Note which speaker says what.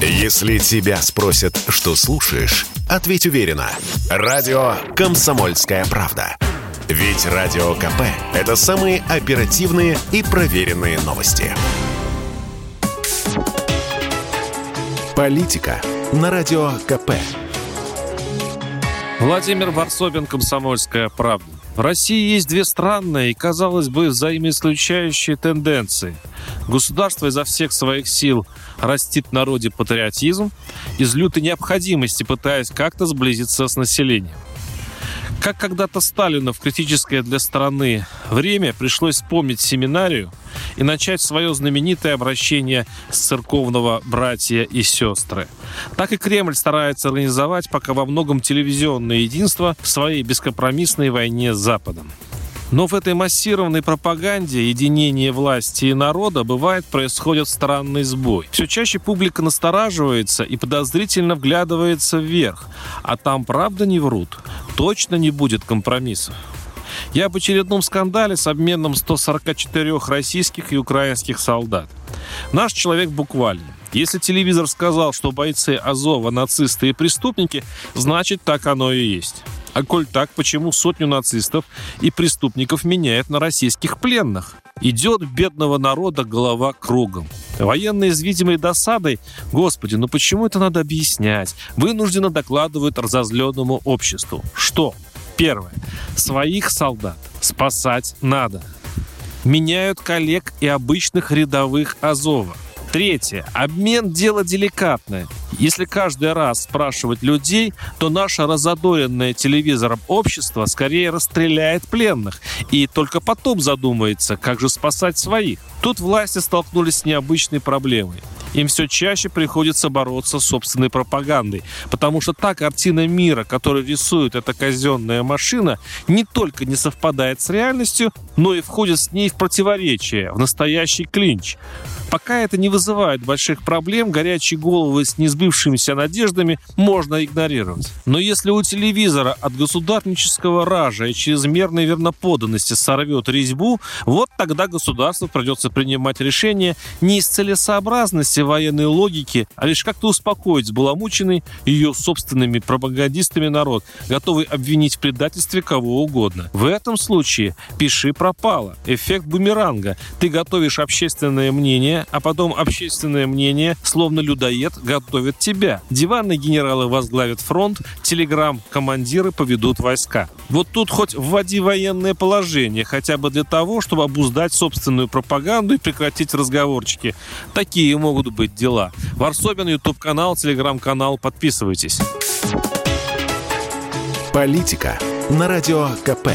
Speaker 1: Если тебя спросят, что слушаешь, ответь уверенно. Радио «Комсомольская правда». Ведь Радио КП – это самые оперативные и проверенные новости. Политика на Радио КП.
Speaker 2: Владимир Варсобин, «Комсомольская правда». В России есть две странные и, казалось бы, взаимоисключающие тенденции. Государство изо всех своих сил растит в народе патриотизм, из лютой необходимости пытаясь как-то сблизиться с населением. Как когда-то Сталину в критическое для страны время пришлось вспомнить семинарию и начать свое знаменитое обращение с церковного «братья и сестры». Так и Кремль старается организовать пока во многом телевизионное единство в своей бескомпромиссной войне с Западом. Но в этой массированной пропаганде единение власти и народа бывает происходит странный сбой. Все чаще публика настораживается и подозрительно вглядывается вверх. А там правда не врут. Точно не будет компромиссов. Я об очередном скандале с обменом 144 российских и украинских солдат. Наш человек буквально. Если телевизор сказал, что бойцы Азова нацисты и преступники, значит так оно и есть. А коль так, почему сотню нацистов и преступников меняет на российских пленных? Идет бедного народа голова кругом. Военные с видимой досадой, господи, ну почему это надо объяснять, вынужденно докладывают разозленному обществу. Что? Первое. Своих солдат спасать надо. Меняют коллег и обычных рядовых Азова. Третье. Обмен – дело деликатное. Если каждый раз спрашивать людей, то наше разодоренное телевизором общество скорее расстреляет пленных и только потом задумается, как же спасать своих. Тут власти столкнулись с необычной проблемой им все чаще приходится бороться с собственной пропагандой. Потому что та картина мира, которую рисует эта казенная машина, не только не совпадает с реальностью, но и входит с ней в противоречие, в настоящий клинч. Пока это не вызывает больших проблем, горячие головы с несбывшимися надеждами можно игнорировать. Но если у телевизора от государнического ража и чрезмерной верноподанности сорвет резьбу, вот тогда государству придется принимать решение не из целесообразности военной логики, а лишь как-то успокоить сбаламученный ее собственными пропагандистами народ, готовый обвинить в предательстве кого угодно. В этом случае пиши пропало. Эффект бумеранга. Ты готовишь общественное мнение а потом общественное мнение, словно людоед, готовит тебя. Диванные генералы возглавят фронт, телеграм-командиры поведут войска. Вот тут хоть вводи военное положение, хотя бы для того, чтобы обуздать собственную пропаганду и прекратить разговорчики. Такие могут быть дела. Варсобин, YouTube-канал, телеграм-канал. Подписывайтесь.
Speaker 1: Политика на Радио КП.